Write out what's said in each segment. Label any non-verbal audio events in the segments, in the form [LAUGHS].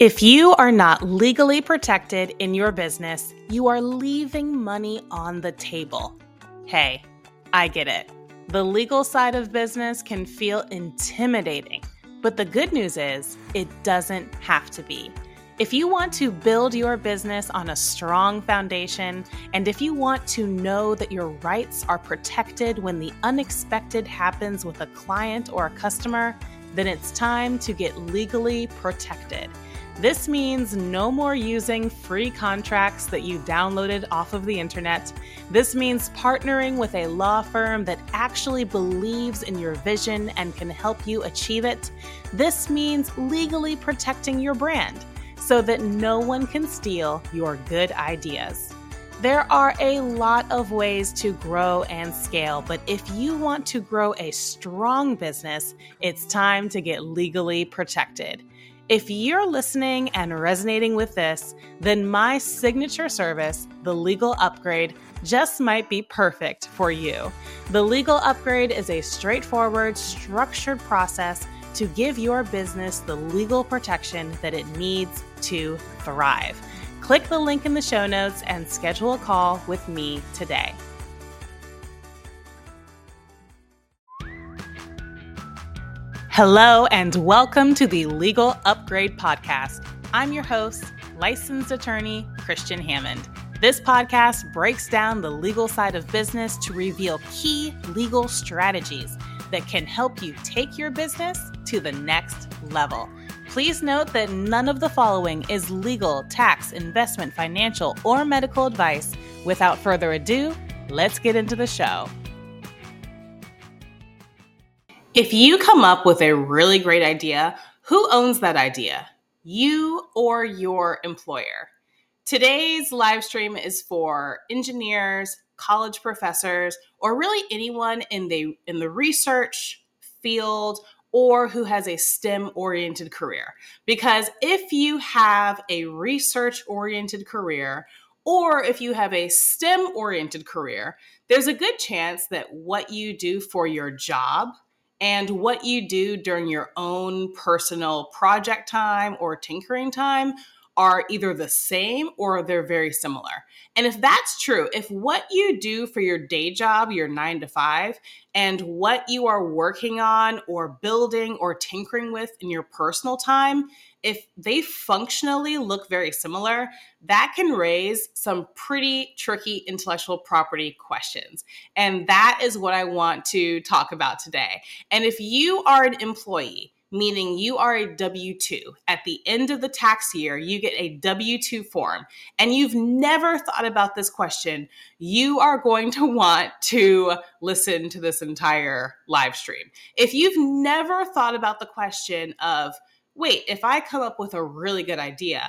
If you are not legally protected in your business, you are leaving money on the table. Hey, I get it. The legal side of business can feel intimidating, but the good news is it doesn't have to be. If you want to build your business on a strong foundation, and if you want to know that your rights are protected when the unexpected happens with a client or a customer, then it's time to get legally protected. This means no more using free contracts that you downloaded off of the internet. This means partnering with a law firm that actually believes in your vision and can help you achieve it. This means legally protecting your brand so that no one can steal your good ideas. There are a lot of ways to grow and scale, but if you want to grow a strong business, it's time to get legally protected. If you're listening and resonating with this, then my signature service, the Legal Upgrade, just might be perfect for you. The Legal Upgrade is a straightforward, structured process to give your business the legal protection that it needs to thrive. Click the link in the show notes and schedule a call with me today. Hello, and welcome to the Legal Upgrade Podcast. I'm your host, licensed attorney Christian Hammond. This podcast breaks down the legal side of business to reveal key legal strategies that can help you take your business to the next level. Please note that none of the following is legal, tax, investment, financial, or medical advice. Without further ado, let's get into the show. If you come up with a really great idea, who owns that idea? You or your employer? Today's live stream is for engineers, college professors, or really anyone in the in the research field or who has a STEM oriented career. Because if you have a research oriented career or if you have a STEM oriented career, there's a good chance that what you do for your job and what you do during your own personal project time or tinkering time are either the same or they're very similar. And if that's true, if what you do for your day job, your nine to five, and what you are working on or building or tinkering with in your personal time if they functionally look very similar, that can raise some pretty tricky intellectual property questions. And that is what I want to talk about today. And if you are an employee, meaning you are a W 2. At the end of the tax year, you get a W 2 form, and you've never thought about this question, you are going to want to listen to this entire live stream. If you've never thought about the question of, wait, if I come up with a really good idea,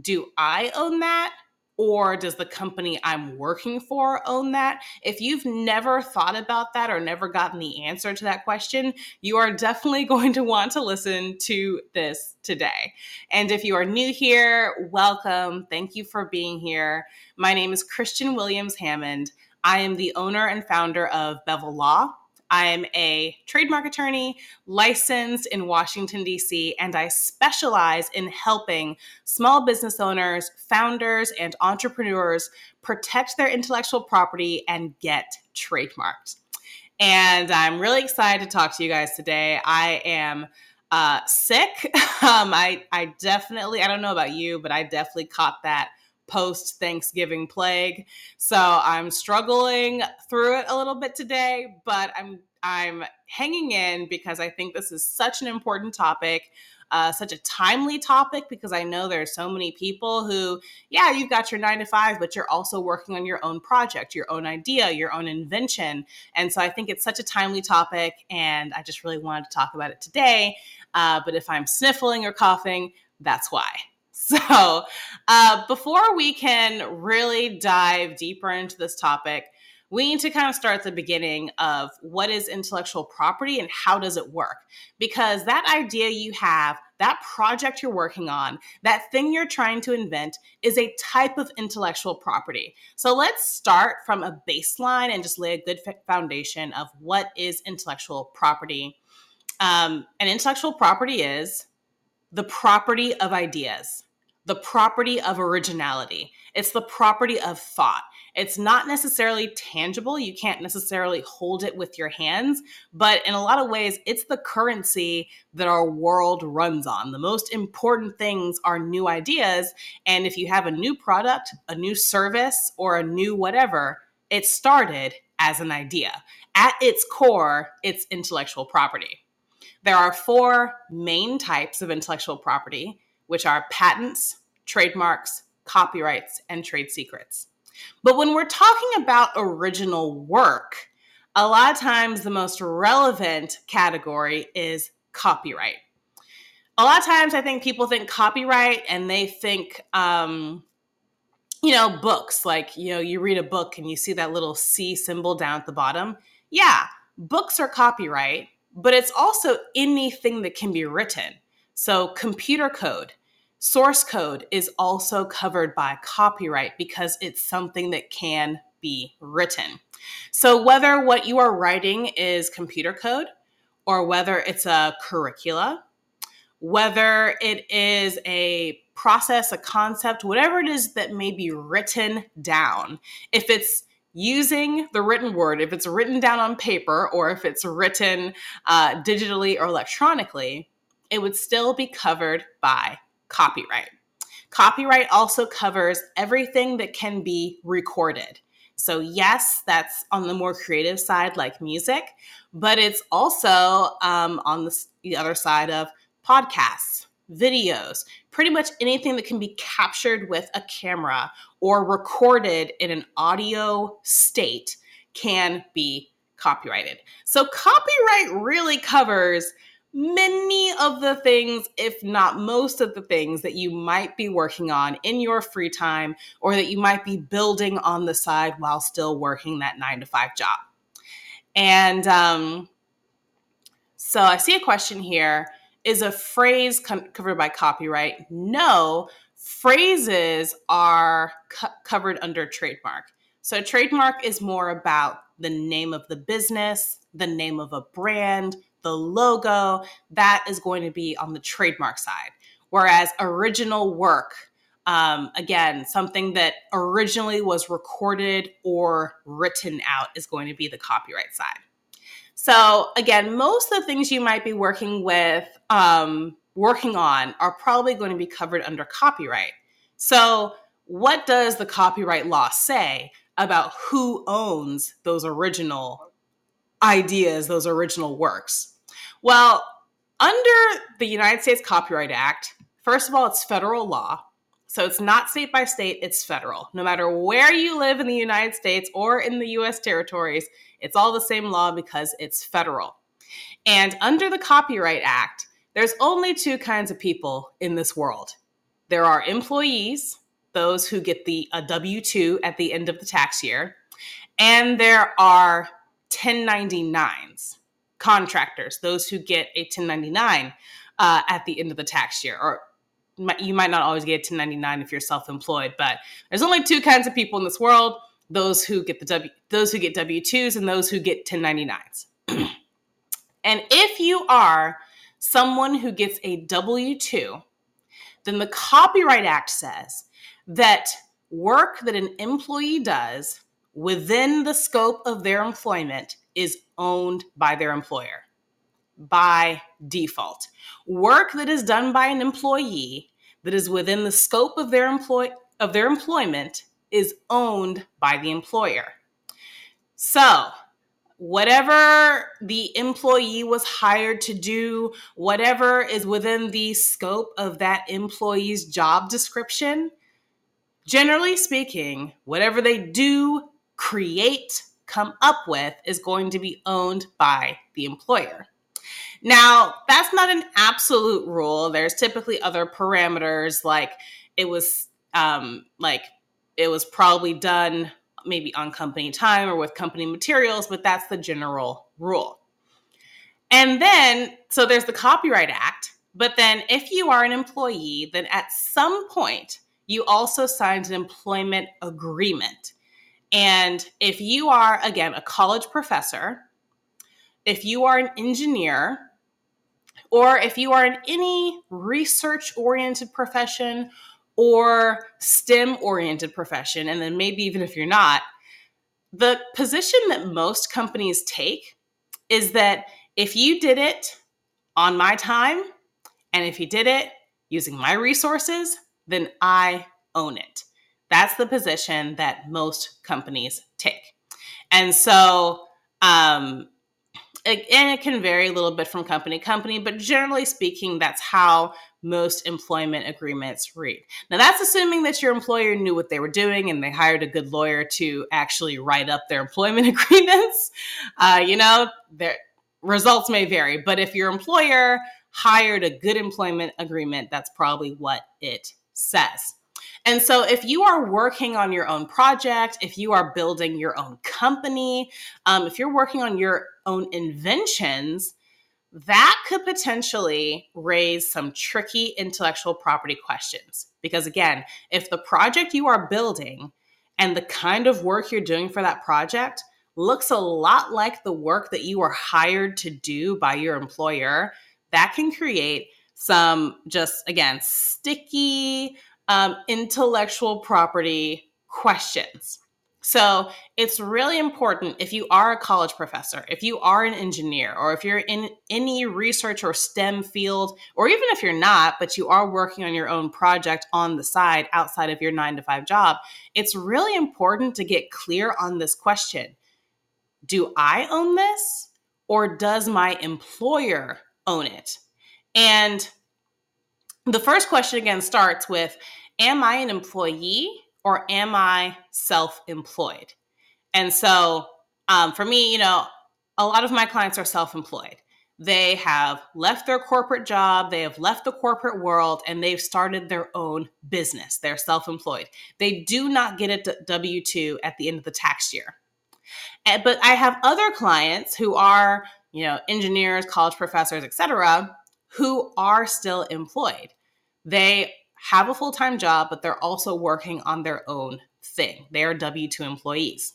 do I own that? Or does the company I'm working for own that? If you've never thought about that or never gotten the answer to that question, you are definitely [LAUGHS] going to want to listen to this today. And if you are new here, welcome. Thank you for being here. My name is Christian Williams Hammond. I am the owner and founder of Bevel Law. I'm a trademark attorney licensed in Washington, D.C., and I specialize in helping small business owners, founders, and entrepreneurs protect their intellectual property and get trademarked. And I'm really excited to talk to you guys today. I am uh, sick. [LAUGHS] um, I, I definitely, I don't know about you, but I definitely caught that post Thanksgiving plague. So I'm struggling through it a little bit today, but I'm I'm hanging in because I think this is such an important topic. Uh, such a timely topic because I know there are so many people who, yeah, you've got your nine to five, but you're also working on your own project, your own idea, your own invention. And so I think it's such a timely topic, and I just really wanted to talk about it today. Uh, but if I'm sniffling or coughing, that's why. [LAUGHS] So, uh, before we can really dive deeper into this topic, we need to kind of start at the beginning of what is intellectual property and how does it work? Because that idea you have, that project you're working on, that thing you're trying to invent is a type of intellectual property. So let's start from a baseline and just lay a good foundation of what is intellectual property. Um, and intellectual property is the property of ideas, the property of originality. It's the property of thought. It's not necessarily tangible. You can't necessarily hold it with your hands, but in a lot of ways, it's the currency that our world runs on. The most important things are new ideas. And if you have a new product, a new service, or a new whatever, it started as an idea. At its core, it's intellectual property. There are four main types of intellectual property, which are patents, trademarks, copyrights, and trade secrets. But when we're talking about original work, a lot of times the most relevant category is copyright. A lot of times I think people think copyright and they think, um, you know, books. Like, you know, you read a book and you see that little C symbol down at the bottom. Yeah, books are copyright, but it's also anything that can be written. So, computer code, Source code is also covered by copyright because it's something that can be written. So, whether what you are writing is computer code or whether it's a curricula, whether it is a process, a concept, whatever it is that may be written down, if it's using the written word, if it's written down on paper or if it's written uh, digitally or electronically, it would still be covered by copyright. Copyright also covers everything that can be recorded. So, yes, that's on the more creative side, like music, but it's also um, on the, the other side of podcasts, videos, pretty much anything that can be captured with a camera or recorded in an audio state can be copyrighted. So, copyright really covers many of the things, if not most of the things, that you might be working on in your free time or that you might be building on the side while still working that nine to five job. And um, so I see a question here Is a phrase com- covered by copyright? No, phrases are co- covered under trademark. So, trademark is more about the name of the business, the name of a brand, the logo, that is going to be on the trademark side. Whereas original work, um, again, something that originally was recorded or written out is going to be the copyright side. So, again, most of the things you might be working with, um, working on, are probably going to be covered under copyright. So, what does the copyright law say about who owns those original ideas, those original works? Well, under the United States Copyright Act, first of all, it's federal law. So it's not state by state, it's federal. No matter where you live in the United States or in the US territories, it's all the same law because it's federal. And under the Copyright Act, there's only two kinds of people in this world there are employees, those who get the a W 2 at the end of the tax year, and there are 1099s, contractors, those who get a 1099 uh, at the end of the tax year. Or you might not always get a 1099 if you're self-employed, but there's only two kinds of people in this world: those who get the W, those who get W-2s, and those who get 1099s. [CLEARS THROAT] and if you are someone who gets a W-2, then the Copyright Act says that work that an employee does within the scope of their employment is owned by their employer by default. Work that is done by an employee that is within the scope of their employ of their employment is owned by the employer. So, whatever the employee was hired to do, whatever is within the scope of that employee's job description, generally speaking, whatever they do, create, come up with is going to be owned by the employer. Now, that's not an absolute rule. There's typically other parameters like it was um like it was probably done maybe on company time or with company materials, but that's the general rule. And then so there's the Copyright Act, but then if you are an employee, then at some point you also signed an employment agreement. And if you are, again, a college professor, if you are an engineer, or if you are in any research oriented profession or STEM oriented profession, and then maybe even if you're not, the position that most companies take is that if you did it on my time, and if you did it using my resources, then I own it. That's the position that most companies take. And so, um, it, and it can vary a little bit from company to company, but generally speaking, that's how most employment agreements read. Now, that's assuming that your employer knew what they were doing and they hired a good lawyer to actually write up their employment [LAUGHS] agreements. Uh, you know, their results may vary, but if your employer hired a good employment agreement, that's probably what it says. And so, if you are working on your own project, if you are building your own company, um, if you're working on your own inventions, that could potentially raise some tricky intellectual property questions. Because again, if the project you are building and the kind of work you're doing for that project looks a lot like the work that you are hired to do by your employer, that can create some just, again, sticky um, intellectual property questions. So it's really important if you are a college professor, if you are an engineer, or if you're in any research or STEM field, or even if you're not, but you are working on your own project on the side outside of your nine to five job, it's really important to get clear on this question Do I own this, or does my employer own it? And the first question again starts with Am I an employee or am I self employed? And so um, for me, you know, a lot of my clients are self employed. They have left their corporate job, they have left the corporate world, and they've started their own business. They're self employed. They do not get a W 2 at the end of the tax year. And, but I have other clients who are, you know, engineers, college professors, etc., who are still employed. They have a full time job, but they're also working on their own thing. They are W 2 employees.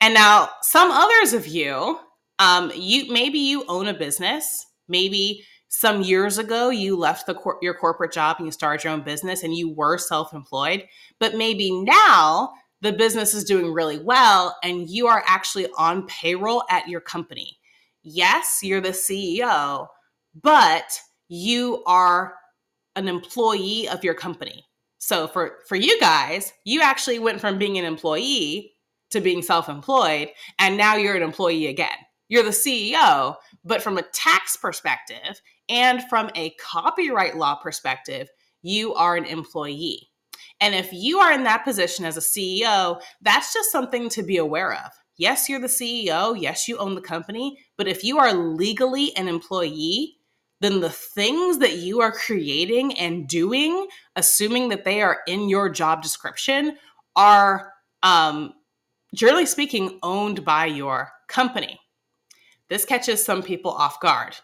And now, some others of you, um, you maybe you own a business. Maybe some years ago you left the cor- your corporate job and you started your own business and you were self employed. But maybe now the business is doing really well and you are actually on payroll at your company. Yes, you're the CEO, but you are an employee of your company. So for for you guys, you actually went from being an employee to being self-employed and now you're an employee again. You're the CEO, but from a tax perspective and from a copyright law perspective, you are an employee. And if you are in that position as a CEO, that's just something to be aware of. Yes, you're the CEO. Yes, you own the company. But if you are legally an employee, then the things that you are creating and doing, assuming that they are in your job description, are um, generally speaking owned by your company. This catches some people off guard.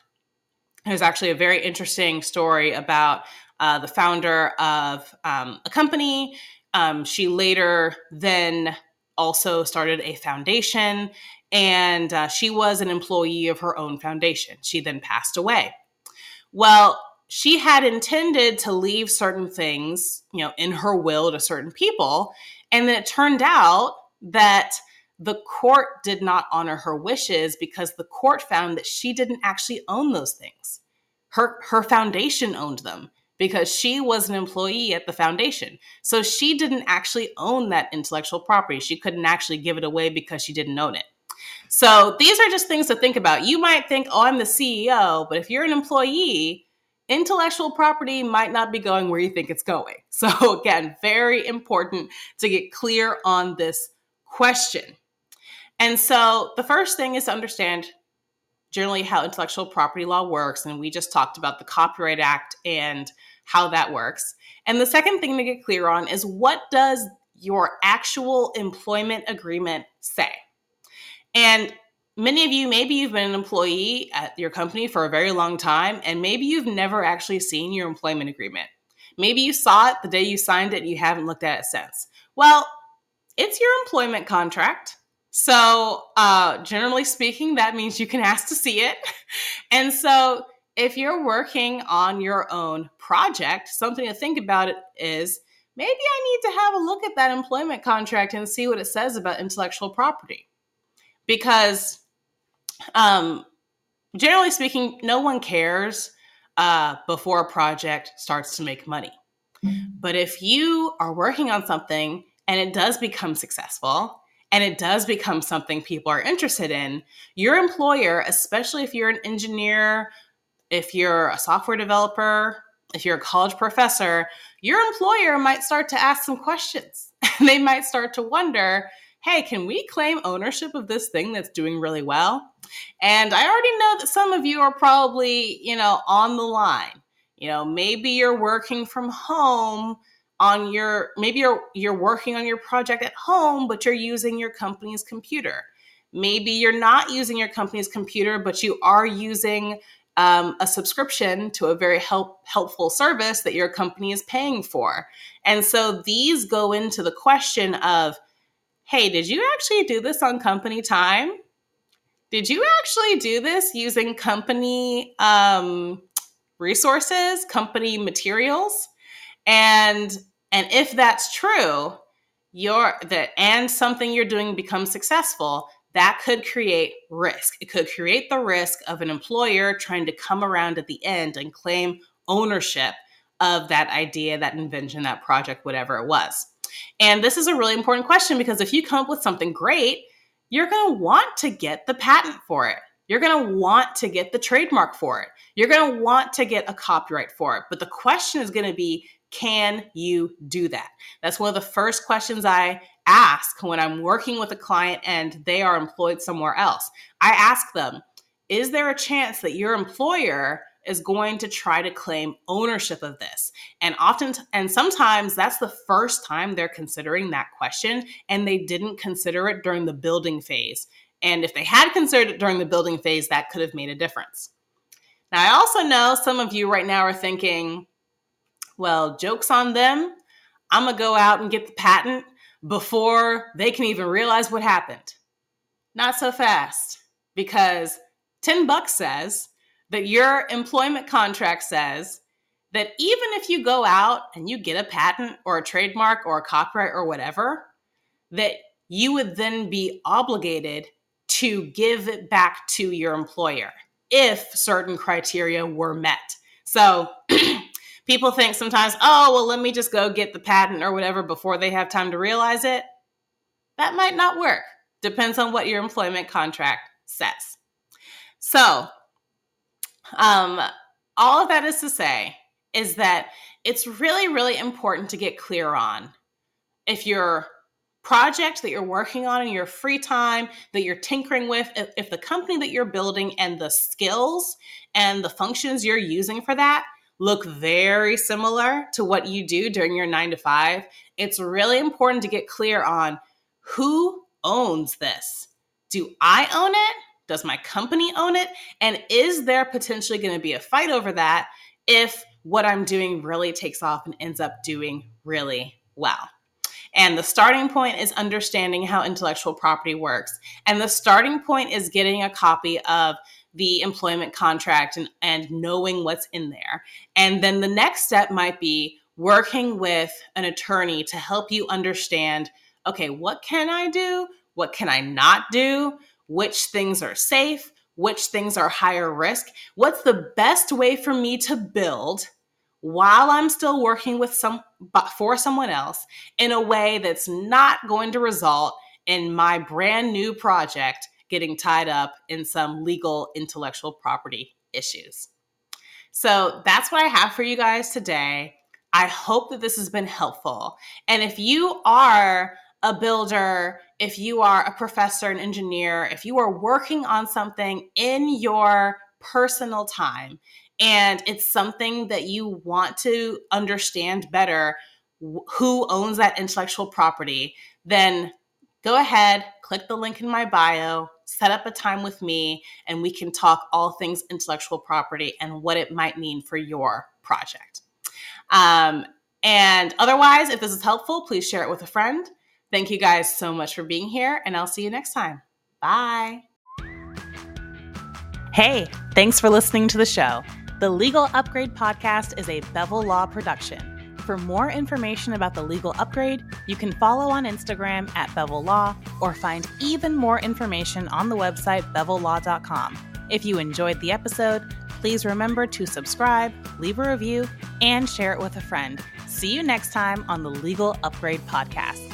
There's actually a very interesting story about uh, the founder of um, a company. Um, she later then also started a foundation, and uh, she was an employee of her own foundation. She then passed away. Well, she had intended to leave certain things, you know, in her will to certain people. And then it turned out that the court did not honor her wishes because the court found that she didn't actually own those things. Her her foundation owned them because she was an employee at the foundation. So she didn't actually own that intellectual property. She couldn't actually give it away because she didn't own it. So these are just things to think about. You might think, oh, I'm the CEO, but if you're an employee, intellectual property might not be going where you think it's going. [LAUGHS] So, again, very important to get clear on this question. And so, the first thing is to understand generally how intellectual property law works. And we just talked about the Copyright Act and how that works. And the second thing to get clear on is what does your actual employment agreement say? And many of you, maybe you've been an employee at your company for a very long time, and maybe you've never actually seen your employment agreement. Maybe you saw it the day you signed it and you haven't looked at it since. Well, it's your employment contract. So, uh, generally speaking, that means you can ask to see it. [LAUGHS] And so, if you're working on your own project, something to think about is maybe I need to have a look at that employment contract and see what it says about intellectual property. Because um, generally speaking, no one cares uh, before a project starts to make money. But if you are working on something and it does become successful and it does become something people are interested in, your employer, especially if you're an engineer, if you're a software developer, if you're a college professor, your employer might start to ask some questions. [LAUGHS] they might start to wonder, hey, can we claim ownership of this thing that's doing really well? And I already know that some of you are probably, you know, on the line. You know, maybe you're working from home on your maybe you're you're working on your project at home but you're using your company's computer. Maybe you're not using your company's computer but you are using um, a subscription to a very help, helpful service that your company is paying for. And so these go into the question of hey, did you actually do this on company time? Did you actually do this using company um, resources, company materials? And and if that's true, your that and something you're doing becomes successful, that could create risk. It could create the risk of an employer trying to come around at the end and claim ownership of that idea, that invention, that project, whatever it was. And this is a really important question because if you come up with something great, you're going to want to get the patent for it. You're going to want to get the trademark for it. You're going to want to get a copyright for it. But the question is going to be can you do that? That's one of the first questions I ask when I'm working with a client and they are employed somewhere else. I ask them, is there a chance that your employer is going to try to claim ownership of this. And often, and sometimes that's the first time they're considering that question, and they didn't consider it during the building phase. And if they had considered it during the building phase, that could have made a difference. Now, I also know some of you right now are thinking, well, joke's on them. I'm going to go out and get the patent before they can even realize what happened. Not so fast, because 10 bucks says that your employment contract says that even if you go out and you get a patent or a trademark or a copyright or whatever, that you would then be obligated to give it back to your employer if certain criteria were met. So [CLEARS THROAT] people think sometimes, oh, well, let me just go get the patent or whatever before they have time to realize it. That might not work. Depends on what your employment contract says. So, um, all of that is to say is that it's really, really important to get clear on if your project that you're working on in your free time that you're tinkering with if, if, the company that you're building and the skills and the functions you're using for that look very similar to what you do during your 9 to 5 it's really important to get clear on who owns this. Do i own it does my company own it? And is there potentially going to be a fight over that if what I'm doing really takes off and ends up doing really well? And the starting point is understanding how intellectual property works. And the starting point is getting a copy of the employment contract and, and knowing what's in there. And then the next step might be working with an attorney to help you understand okay, what can I do? What can I not do? Which things are safe, which things are higher risk, what's the best way for me to build while I'm still working with some for someone else in a way that's not going to result in my brand new project getting tied up in some legal intellectual property issues. So that's what I have for you guys today. I hope that this has been helpful. And if you are a builder, if you are a professor, an engineer, if you are working on something in your personal time and it's something that you want to understand better who owns that intellectual property, then go ahead, click the link in my bio, set up a time with me, and we can talk all things intellectual property and what it might mean for your project. Um, and otherwise, if this is helpful, please share it with a friend. Thank you guys so much for being here, and I'll see you next time. Bye. Hey, thanks for listening to the show. The Legal Upgrade Podcast is a Bevel Law production. For more information about the legal upgrade, you can follow on Instagram at Bevel Law or find even more information on the website bevellaw.com. If you enjoyed the episode, please remember to subscribe, leave a review, and share it with a friend. See you next time on the Legal Upgrade Podcast.